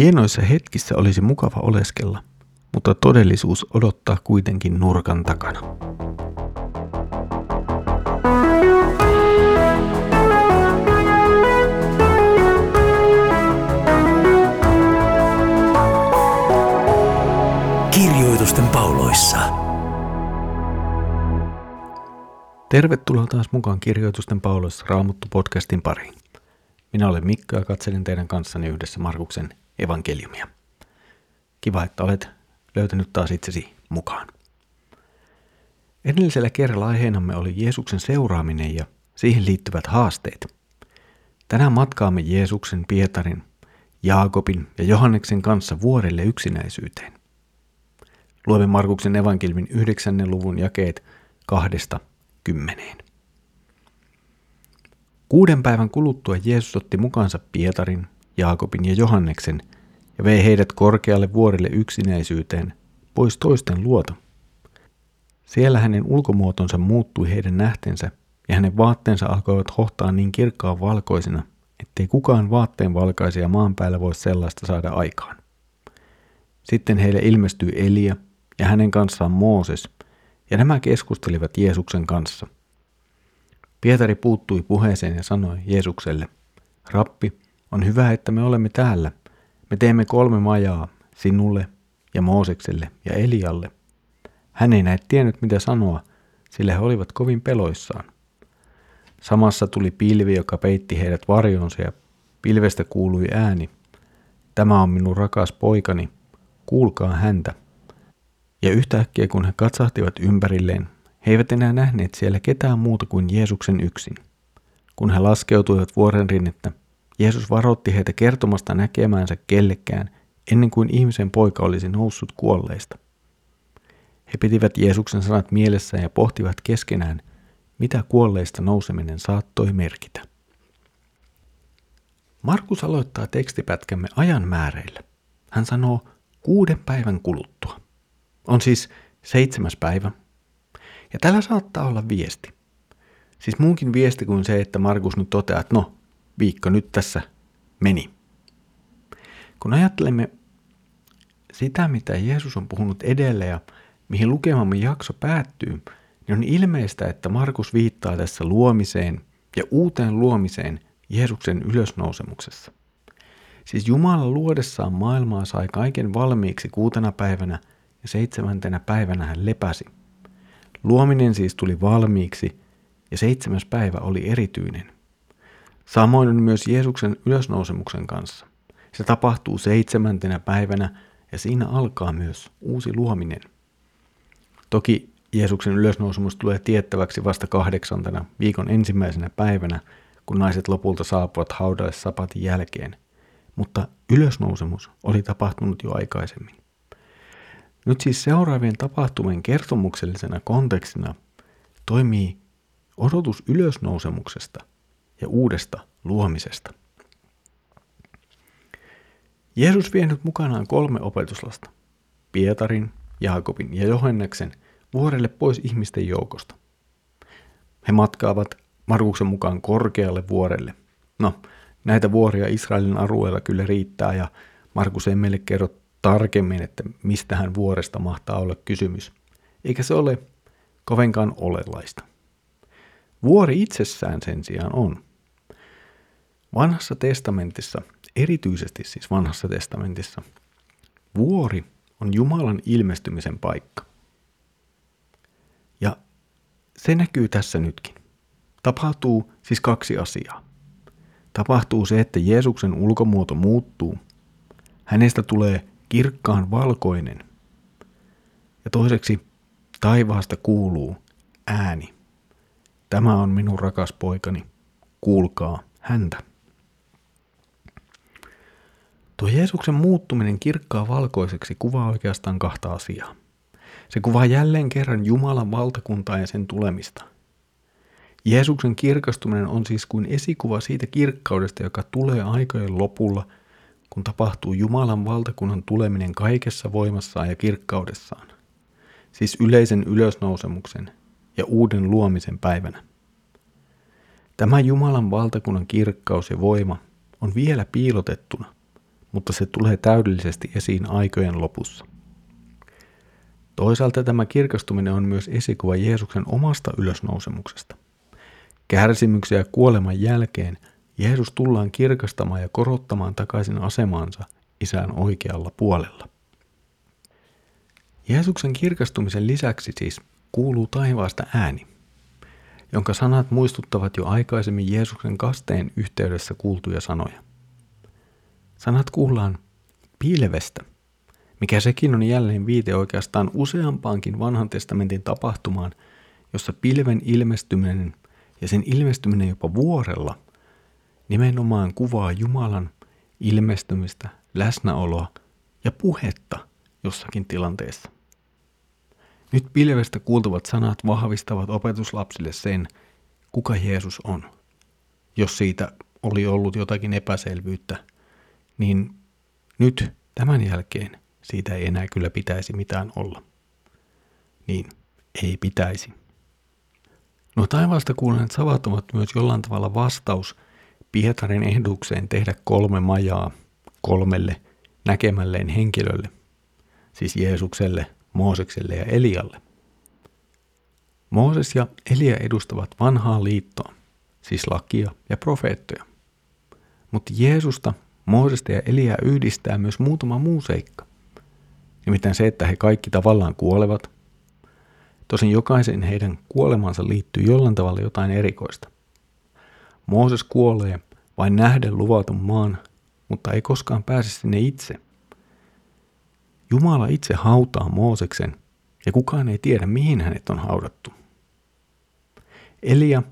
Hienoissa hetkissä olisi mukava oleskella, mutta todellisuus odottaa kuitenkin nurkan takana. Kirjoitusten pauloissa. Tervetuloa taas mukaan Kirjoitusten pauloissa Raamuttu podcastin pariin. Minä olen Mikko ja katselen teidän kanssani yhdessä Markuksen evankeliumia. Kiva, että olet löytänyt taas itsesi mukaan. Edellisellä kerralla aiheenamme oli Jeesuksen seuraaminen ja siihen liittyvät haasteet. Tänään matkaamme Jeesuksen, Pietarin, Jaakobin ja Johanneksen kanssa vuorelle yksinäisyyteen. Luemme Markuksen evankelmin 9. luvun jakeet kahdesta kymmeneen. Kuuden päivän kuluttua Jeesus otti mukaansa Pietarin, Jaakobin ja Johanneksen ja vei heidät korkealle vuorille yksinäisyyteen, pois toisten luota. Siellä hänen ulkomuotonsa muuttui heidän nähtensä ja hänen vaatteensa alkoivat hohtaa niin kirkkaan valkoisina, ettei kukaan vaatteen valkaisia maan päällä voi sellaista saada aikaan. Sitten heille ilmestyi Elia ja hänen kanssaan Mooses, ja nämä keskustelivat Jeesuksen kanssa. Pietari puuttui puheeseen ja sanoi Jeesukselle, Rappi, on hyvä, että me olemme täällä. Me teemme kolme majaa, sinulle ja Moosekselle ja Elialle. Hän ei näet tiennyt mitä sanoa, sillä he olivat kovin peloissaan. Samassa tuli pilvi, joka peitti heidät varjonsa ja pilvestä kuului ääni. Tämä on minun rakas poikani, kuulkaa häntä. Ja yhtäkkiä kun he katsahtivat ympärilleen, he eivät enää nähneet siellä ketään muuta kuin Jeesuksen yksin. Kun he laskeutuivat vuoren rinnettä, Jeesus varoitti heitä kertomasta näkemäänsä kellekään ennen kuin ihmisen poika olisi noussut kuolleista. He pitivät Jeesuksen sanat mielessä ja pohtivat keskenään, mitä kuolleista nouseminen saattoi merkitä. Markus aloittaa tekstipätkämme ajan määreillä. Hän sanoo kuuden päivän kuluttua. On siis seitsemäs päivä. Ja tällä saattaa olla viesti. Siis muunkin viesti kuin se, että Markus nyt toteaa, että no, viikko nyt tässä meni. Kun ajattelemme sitä, mitä Jeesus on puhunut edellä ja mihin lukemamme jakso päättyy, niin on ilmeistä, että Markus viittaa tässä luomiseen ja uuteen luomiseen Jeesuksen ylösnousemuksessa. Siis Jumala luodessaan maailmaa sai kaiken valmiiksi kuutena päivänä ja seitsemäntenä päivänä hän lepäsi. Luominen siis tuli valmiiksi ja seitsemäs päivä oli erityinen – Samoin on myös Jeesuksen ylösnousemuksen kanssa. Se tapahtuu seitsemäntenä päivänä ja siinä alkaa myös uusi luominen. Toki Jeesuksen ylösnousemus tulee tiettäväksi vasta kahdeksantena viikon ensimmäisenä päivänä, kun naiset lopulta saapuvat haudalle sapatin jälkeen. Mutta ylösnousemus oli tapahtunut jo aikaisemmin. Nyt siis seuraavien tapahtumien kertomuksellisena kontekstina toimii odotus ylösnousemuksesta ja uudesta luomisesta. Jeesus vienyt mukanaan kolme opetuslasta, Pietarin, Jaakobin ja Johanneksen, vuorelle pois ihmisten joukosta. He matkaavat Markuksen mukaan korkealle vuorelle. No, näitä vuoria Israelin alueella kyllä riittää ja Markus ei meille kerro tarkemmin, että mistä hän vuoresta mahtaa olla kysymys. Eikä se ole kovinkaan olelaista. Vuori itsessään sen sijaan on. Vanhassa testamentissa, erityisesti siis vanhassa testamentissa, vuori on Jumalan ilmestymisen paikka. Ja se näkyy tässä nytkin. Tapahtuu siis kaksi asiaa. Tapahtuu se, että Jeesuksen ulkomuoto muuttuu. Hänestä tulee kirkkaan valkoinen. Ja toiseksi taivaasta kuuluu ääni. Tämä on minun rakas poikani, kuulkaa häntä. Tuo Jeesuksen muuttuminen kirkkaa valkoiseksi kuvaa oikeastaan kahta asiaa. Se kuvaa jälleen kerran Jumalan valtakuntaa ja sen tulemista. Jeesuksen kirkastuminen on siis kuin esikuva siitä kirkkaudesta, joka tulee aikojen lopulla, kun tapahtuu Jumalan valtakunnan tuleminen kaikessa voimassaan ja kirkkaudessaan. Siis yleisen ylösnousemuksen ja uuden luomisen päivänä. Tämä Jumalan valtakunnan kirkkaus ja voima on vielä piilotettuna – mutta se tulee täydellisesti esiin aikojen lopussa. Toisaalta tämä kirkastuminen on myös esikuva Jeesuksen omasta ylösnousemuksesta. Kärsimyksen ja kuoleman jälkeen Jeesus tullaan kirkastamaan ja korottamaan takaisin asemaansa isän oikealla puolella. Jeesuksen kirkastumisen lisäksi siis kuuluu taivaasta ääni, jonka sanat muistuttavat jo aikaisemmin Jeesuksen kasteen yhteydessä kuultuja sanoja. Sanat kuullaan pilvestä, mikä sekin on jälleen viite oikeastaan useampaankin vanhan testamentin tapahtumaan, jossa pilven ilmestyminen ja sen ilmestyminen jopa vuorella nimenomaan kuvaa Jumalan ilmestymistä, läsnäoloa ja puhetta jossakin tilanteessa. Nyt pilvestä kuultavat sanat vahvistavat opetuslapsille sen, kuka Jeesus on. Jos siitä oli ollut jotakin epäselvyyttä, niin nyt tämän jälkeen siitä ei enää kyllä pitäisi mitään olla. Niin, ei pitäisi. No taivaasta kuuluneet savat ovat myös jollain tavalla vastaus Pietarin ehdotukseen tehdä kolme majaa kolmelle näkemälleen henkilölle, siis Jeesukselle, Moosekselle ja Elialle. Mooses ja Elia edustavat vanhaa liittoa, siis lakia ja profeettoja. Mutta Jeesusta, Moosesta ja Eliaa yhdistää myös muutama muu seikka. Nimittäin se, että he kaikki tavallaan kuolevat. Tosin jokaisen heidän kuolemansa liittyy jollain tavalla jotain erikoista. Mooses kuolee vain nähden luvatun maan, mutta ei koskaan pääse sinne itse – Jumala itse hautaa Mooseksen ja kukaan ei tiedä, mihin hänet on haudattu. Elia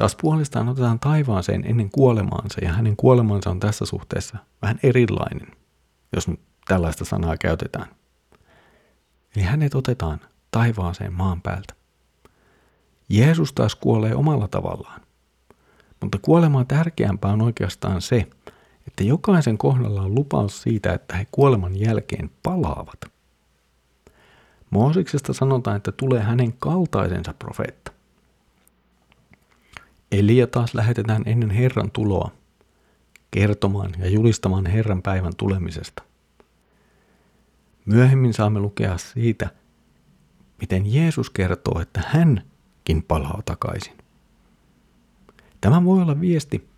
taas puolestaan otetaan taivaaseen ennen kuolemaansa ja hänen kuolemansa on tässä suhteessa vähän erilainen, jos nyt tällaista sanaa käytetään. Eli hänet otetaan taivaaseen maan päältä. Jeesus taas kuolee omalla tavallaan. Mutta kuolemaa tärkeämpää on oikeastaan se, että jokaisen kohdalla on lupaus siitä, että he kuoleman jälkeen palaavat. Mooseksesta sanotaan, että tulee hänen kaltaisensa profeetta. Elia taas lähetetään ennen Herran tuloa kertomaan ja julistamaan Herran päivän tulemisesta. Myöhemmin saamme lukea siitä, miten Jeesus kertoo, että hänkin palaa takaisin. Tämä voi olla viesti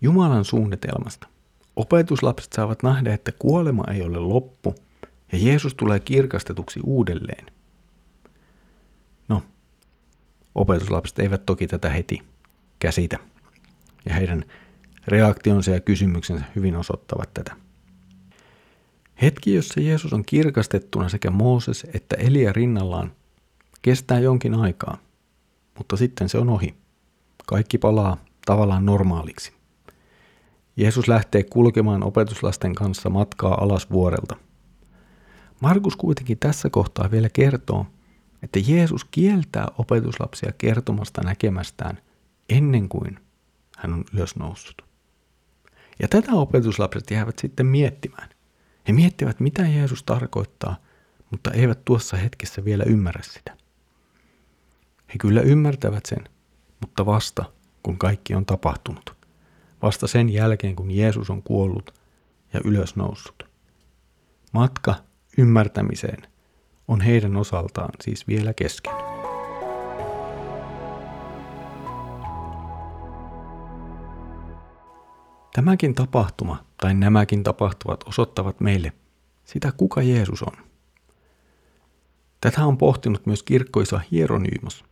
Jumalan suunnitelmasta. Opetuslapset saavat nähdä, että kuolema ei ole loppu ja Jeesus tulee kirkastetuksi uudelleen. No, opetuslapset eivät toki tätä heti käsitä ja heidän reaktionsa ja kysymyksensä hyvin osoittavat tätä. Hetki, jossa Jeesus on kirkastettuna sekä Mooses että Elia rinnallaan, kestää jonkin aikaa, mutta sitten se on ohi. Kaikki palaa tavallaan normaaliksi. Jeesus lähtee kulkemaan opetuslasten kanssa matkaa alas vuorelta. Markus kuitenkin tässä kohtaa vielä kertoo, että Jeesus kieltää opetuslapsia kertomasta näkemästään ennen kuin hän on ylösnoussut. Ja tätä opetuslapset jäävät sitten miettimään. He miettivät, mitä Jeesus tarkoittaa, mutta eivät tuossa hetkessä vielä ymmärrä sitä. He kyllä ymmärtävät sen, mutta vasta kun kaikki on tapahtunut vasta sen jälkeen, kun Jeesus on kuollut ja ylösnoussut. Matka ymmärtämiseen on heidän osaltaan siis vielä kesken. Tämäkin tapahtuma tai nämäkin tapahtuvat osoittavat meille sitä, kuka Jeesus on. Tätä on pohtinut myös kirkkoisa Hieronyymos,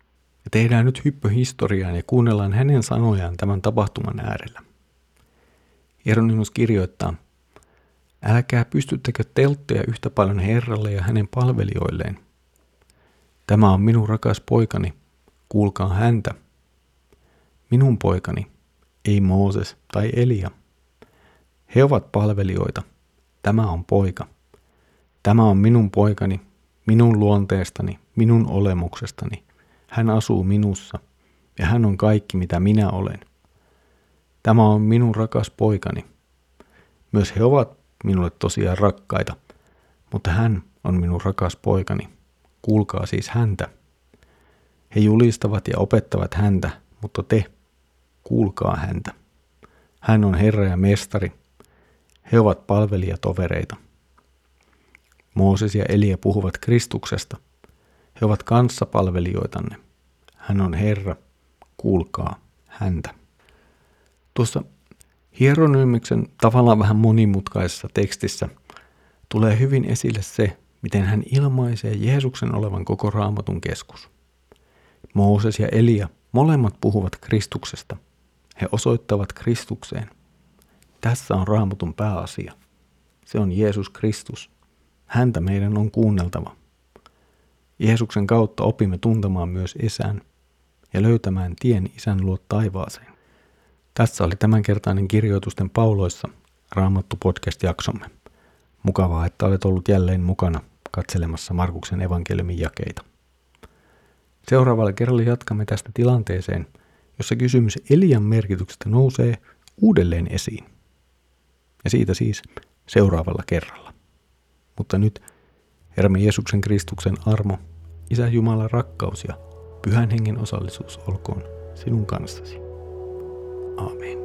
ja tehdään nyt hyppy historiaan ja kuunnellaan hänen sanojaan tämän tapahtuman äärellä. Hieronymus kirjoittaa, Älkää pystyttekö telttoja yhtä paljon Herralle ja hänen palvelijoilleen. Tämä on minun rakas poikani, kuulkaa häntä. Minun poikani, ei Mooses tai Elia. He ovat palvelijoita, tämä on poika. Tämä on minun poikani, minun luonteestani, minun olemuksestani. Hän asuu minussa, ja hän on kaikki mitä minä olen. Tämä on minun rakas poikani. Myös he ovat minulle tosiaan rakkaita, mutta hän on minun rakas poikani. Kuulkaa siis häntä. He julistavat ja opettavat häntä, mutta te, kuulkaa häntä. Hän on Herra ja Mestari. He ovat palvelijatovereita. Mooses ja Elia puhuvat Kristuksesta. He ovat kanssapalvelijoitanne. Hän on Herra, kuulkaa häntä. Tuossa Hieronyymiksen tavallaan vähän monimutkaisessa tekstissä tulee hyvin esille se, miten hän ilmaisee Jeesuksen olevan koko raamatun keskus. Mooses ja Elia molemmat puhuvat Kristuksesta. He osoittavat Kristukseen. Tässä on raamatun pääasia. Se on Jeesus Kristus. Häntä meidän on kuunneltava. Jeesuksen kautta opimme tuntemaan myös isän ja löytämään tien isän luo taivaaseen. Tässä oli tämänkertainen kirjoitusten pauloissa Raamattu podcast-jaksomme. Mukavaa, että olet ollut jälleen mukana katselemassa Markuksen evankeliumin jakeita. Seuraavalla kerralla jatkamme tästä tilanteeseen, jossa kysymys Elian merkityksestä nousee uudelleen esiin. Ja siitä siis seuraavalla kerralla. Mutta nyt Herramme Jeesuksen Kristuksen armo, Isä Jumalan rakkaus ja Pyhän Hengen osallisuus olkoon sinun kanssasi. Amen.